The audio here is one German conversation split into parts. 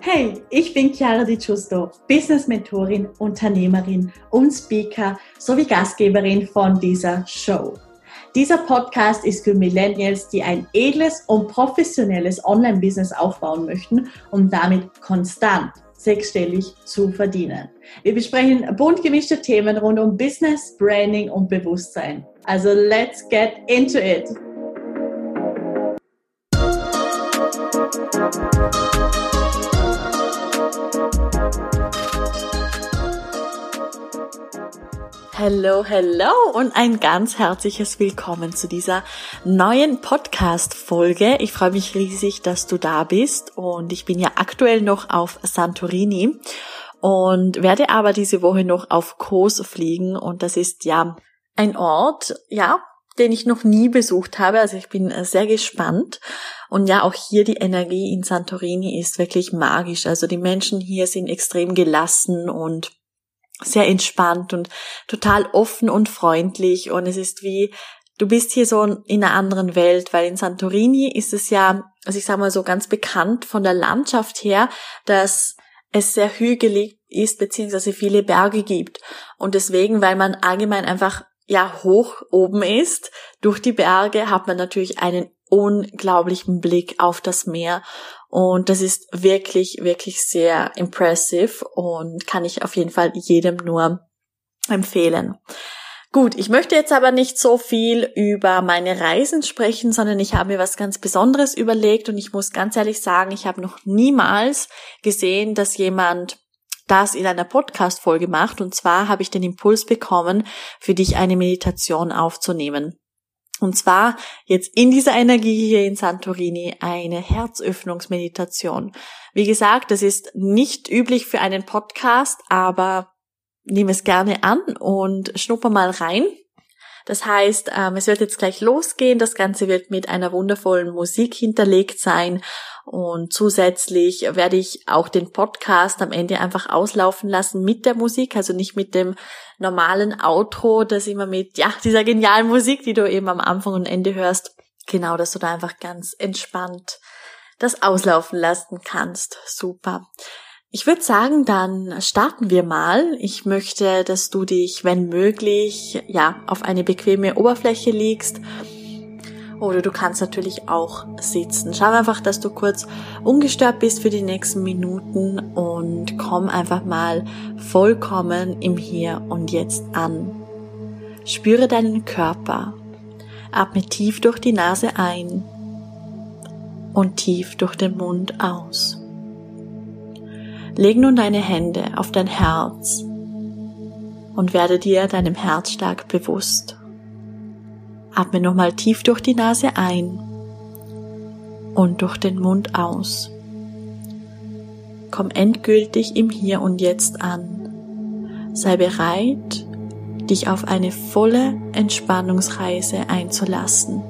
Hey, ich bin Chiara Di Giusto, Business Mentorin, Unternehmerin und Speaker sowie Gastgeberin von dieser Show. Dieser Podcast ist für Millennials, die ein edles und professionelles Online-Business aufbauen möchten, um damit konstant sechsstellig zu verdienen. Wir besprechen bunt gemischte Themen rund um Business, Branding und Bewusstsein. Also let's get into it! Hello, hello und ein ganz herzliches Willkommen zu dieser neuen Podcast-Folge. Ich freue mich riesig, dass du da bist und ich bin ja aktuell noch auf Santorini und werde aber diese Woche noch auf Kos fliegen und das ist ja ein Ort, ja, den ich noch nie besucht habe. Also ich bin sehr gespannt. Und ja, auch hier die Energie in Santorini ist wirklich magisch. Also die Menschen hier sind extrem gelassen und sehr entspannt und total offen und freundlich und es ist wie du bist hier so in einer anderen Welt, weil in Santorini ist es ja, also ich sag mal so ganz bekannt von der Landschaft her, dass es sehr hügelig ist, beziehungsweise viele Berge gibt. Und deswegen, weil man allgemein einfach ja hoch oben ist, durch die Berge hat man natürlich einen unglaublichen Blick auf das Meer und das ist wirklich, wirklich sehr impressive und kann ich auf jeden Fall jedem nur empfehlen. Gut, ich möchte jetzt aber nicht so viel über meine Reisen sprechen, sondern ich habe mir was ganz Besonderes überlegt und ich muss ganz ehrlich sagen, ich habe noch niemals gesehen, dass jemand das in einer Podcast-Folge macht. Und zwar habe ich den Impuls bekommen, für dich eine Meditation aufzunehmen. Und zwar jetzt in dieser Energie hier in Santorini eine Herzöffnungsmeditation. Wie gesagt, das ist nicht üblich für einen Podcast, aber nehme es gerne an und schnupper mal rein. Das heißt, ähm, es wird jetzt gleich losgehen. Das Ganze wird mit einer wundervollen Musik hinterlegt sein. Und zusätzlich werde ich auch den Podcast am Ende einfach auslaufen lassen mit der Musik, also nicht mit dem normalen Outro, das immer mit, ja, dieser genialen Musik, die du eben am Anfang und Ende hörst. Genau, dass du da einfach ganz entspannt das auslaufen lassen kannst. Super. Ich würde sagen, dann starten wir mal. Ich möchte, dass du dich, wenn möglich, ja, auf eine bequeme Oberfläche legst. Oder du kannst natürlich auch sitzen. Schau einfach, dass du kurz ungestört bist für die nächsten Minuten und komm einfach mal vollkommen im Hier und Jetzt an. Spüre deinen Körper. Atme tief durch die Nase ein und tief durch den Mund aus. Leg nun deine Hände auf dein Herz und werde dir deinem Herzschlag bewusst. Atme nochmal tief durch die Nase ein und durch den Mund aus. Komm endgültig im Hier und Jetzt an. Sei bereit, dich auf eine volle Entspannungsreise einzulassen.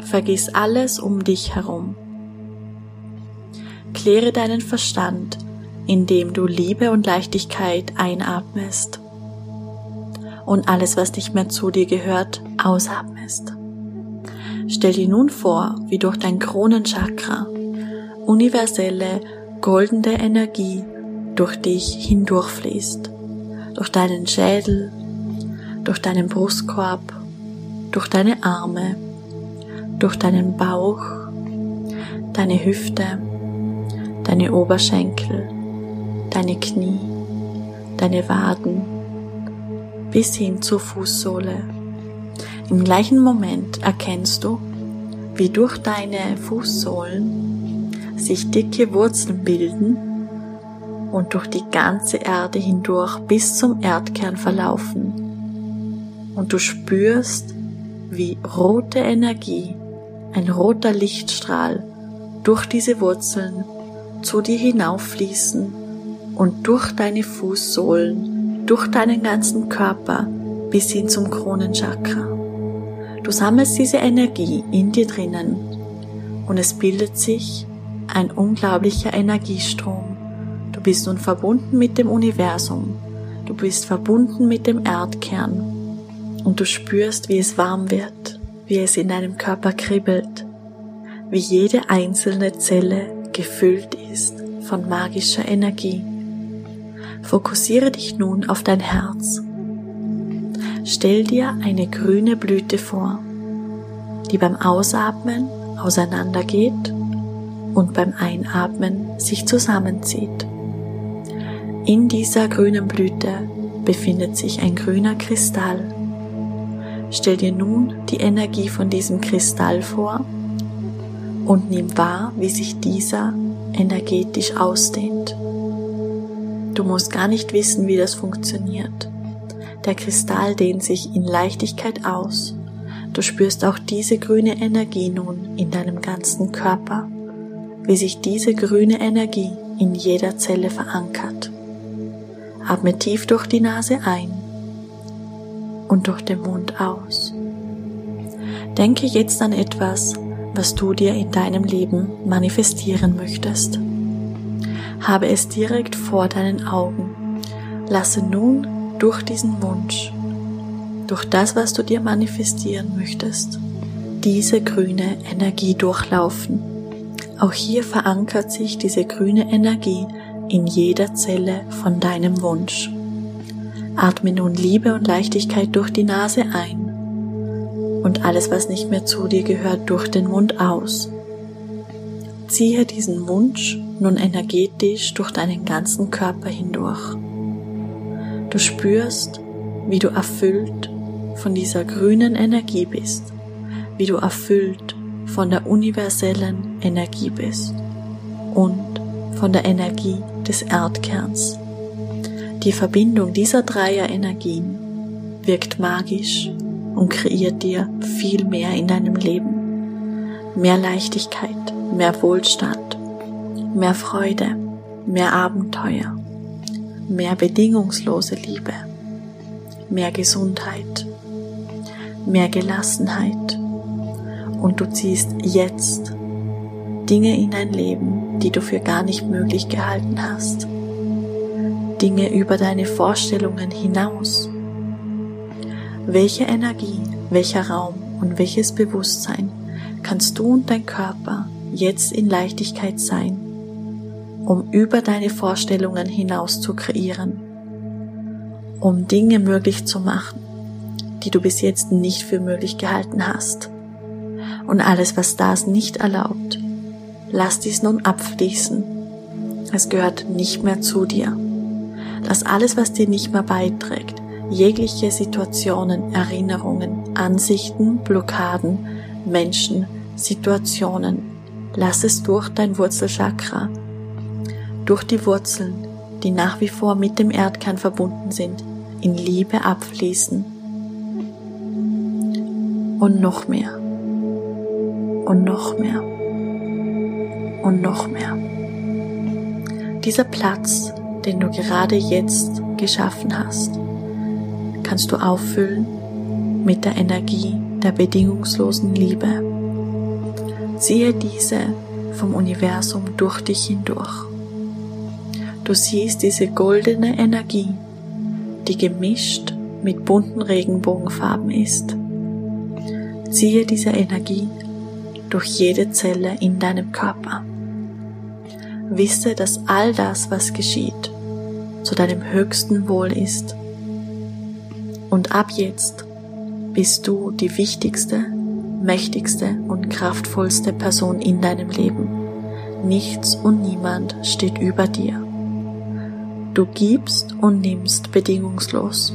Vergiss alles um dich herum. Kläre deinen Verstand indem du Liebe und Leichtigkeit einatmest und alles, was nicht mehr zu dir gehört, ausatmest. Stell dir nun vor, wie durch dein Kronenchakra universelle, goldene Energie durch dich hindurchfließt, durch deinen Schädel, durch deinen Brustkorb, durch deine Arme, durch deinen Bauch, deine Hüfte, deine Oberschenkel, deine Knie, deine Waden bis hin zur Fußsohle. Im gleichen Moment erkennst du, wie durch deine Fußsohlen sich dicke Wurzeln bilden und durch die ganze Erde hindurch bis zum Erdkern verlaufen. Und du spürst, wie rote Energie, ein roter Lichtstrahl durch diese Wurzeln zu dir hinauffließen und durch deine Fußsohlen, durch deinen ganzen Körper bis hin zum Kronenchakra. Du sammelst diese Energie in dir drinnen und es bildet sich ein unglaublicher Energiestrom. Du bist nun verbunden mit dem Universum. Du bist verbunden mit dem Erdkern und du spürst, wie es warm wird, wie es in deinem Körper kribbelt, wie jede einzelne Zelle gefüllt ist von magischer Energie. Fokussiere dich nun auf dein Herz. Stell dir eine grüne Blüte vor, die beim Ausatmen auseinandergeht und beim Einatmen sich zusammenzieht. In dieser grünen Blüte befindet sich ein grüner Kristall. Stell dir nun die Energie von diesem Kristall vor und nimm wahr, wie sich dieser energetisch ausdehnt. Du musst gar nicht wissen, wie das funktioniert. Der Kristall dehnt sich in Leichtigkeit aus. Du spürst auch diese grüne Energie nun in deinem ganzen Körper, wie sich diese grüne Energie in jeder Zelle verankert. Atme tief durch die Nase ein und durch den Mund aus. Denke jetzt an etwas, was du dir in deinem Leben manifestieren möchtest. Habe es direkt vor deinen Augen. Lasse nun durch diesen Wunsch, durch das, was du dir manifestieren möchtest, diese grüne Energie durchlaufen. Auch hier verankert sich diese grüne Energie in jeder Zelle von deinem Wunsch. Atme nun Liebe und Leichtigkeit durch die Nase ein und alles, was nicht mehr zu dir gehört, durch den Mund aus. Ziehe diesen Wunsch nun energetisch durch deinen ganzen Körper hindurch. Du spürst, wie du erfüllt von dieser grünen Energie bist, wie du erfüllt von der universellen Energie bist und von der Energie des Erdkerns. Die Verbindung dieser dreier Energien wirkt magisch und kreiert dir viel mehr in deinem Leben. Mehr Leichtigkeit, mehr Wohlstand, mehr Freude, mehr Abenteuer, mehr bedingungslose Liebe, mehr Gesundheit, mehr Gelassenheit und du ziehst jetzt Dinge in dein Leben, die du für gar nicht möglich gehalten hast. Dinge über deine Vorstellungen hinaus welche Energie, welcher Raum und welches Bewusstsein kannst du und dein Körper jetzt in Leichtigkeit sein, um über deine Vorstellungen hinaus zu kreieren, um Dinge möglich zu machen, die du bis jetzt nicht für möglich gehalten hast. Und alles, was das nicht erlaubt, lass dies nun abfließen. Es gehört nicht mehr zu dir. Lass alles, was dir nicht mehr beiträgt, jegliche Situationen, Erinnerungen, Ansichten, Blockaden, Menschen, Situationen. Lass es durch dein Wurzelchakra, durch die Wurzeln, die nach wie vor mit dem Erdkern verbunden sind, in Liebe abfließen. Und noch mehr. Und noch mehr. Und noch mehr. Dieser Platz, den du gerade jetzt geschaffen hast, kannst du auffüllen mit der Energie der bedingungslosen Liebe. Ziehe diese vom Universum durch dich hindurch. Du siehst diese goldene Energie, die gemischt mit bunten Regenbogenfarben ist. Ziehe diese Energie durch jede Zelle in deinem Körper. Wisse, dass all das, was geschieht, zu deinem höchsten Wohl ist und ab jetzt bist du die wichtigste, mächtigste und kraftvollste Person in deinem Leben. Nichts und niemand steht über dir. Du gibst und nimmst bedingungslos.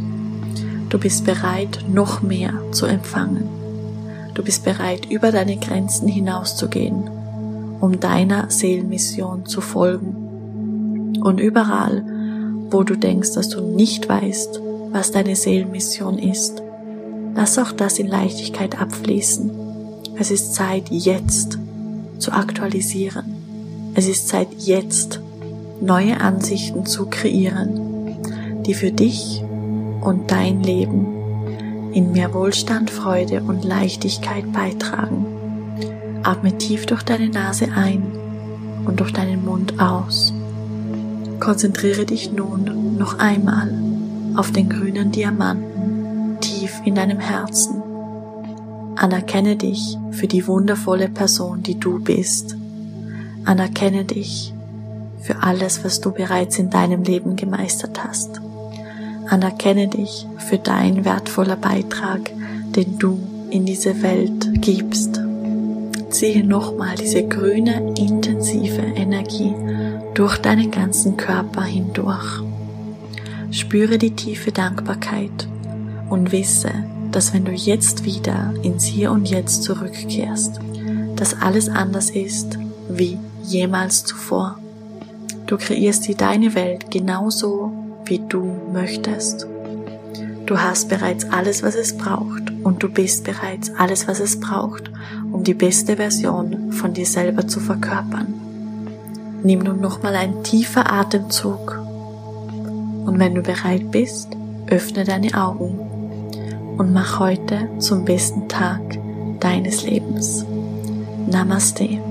Du bist bereit, noch mehr zu empfangen. Du bist bereit, über deine Grenzen hinauszugehen, um deiner Seelenmission zu folgen. Und überall, wo du denkst, dass du nicht weißt, was deine Seelenmission ist. Lass auch das in Leichtigkeit abfließen. Es ist Zeit jetzt zu aktualisieren. Es ist Zeit jetzt neue Ansichten zu kreieren, die für dich und dein Leben in mehr Wohlstand, Freude und Leichtigkeit beitragen. Atme tief durch deine Nase ein und durch deinen Mund aus. Konzentriere dich nun noch einmal auf den grünen Diamanten tief in deinem Herzen. Anerkenne dich für die wundervolle Person, die du bist. Anerkenne dich für alles, was du bereits in deinem Leben gemeistert hast. Anerkenne dich für dein wertvoller Beitrag, den du in diese Welt gibst. Ziehe nochmal diese grüne, intensive Energie durch deinen ganzen Körper hindurch. Spüre die tiefe Dankbarkeit und wisse, dass wenn du jetzt wieder ins Hier und Jetzt zurückkehrst, dass alles anders ist wie jemals zuvor. Du kreierst dir deine Welt genauso, wie du möchtest. Du hast bereits alles, was es braucht und du bist bereits alles, was es braucht, um die beste Version von dir selber zu verkörpern. Nimm nun nochmal einen tiefer Atemzug und wenn du bereit bist, öffne deine Augen und mach heute zum besten Tag deines Lebens. Namaste.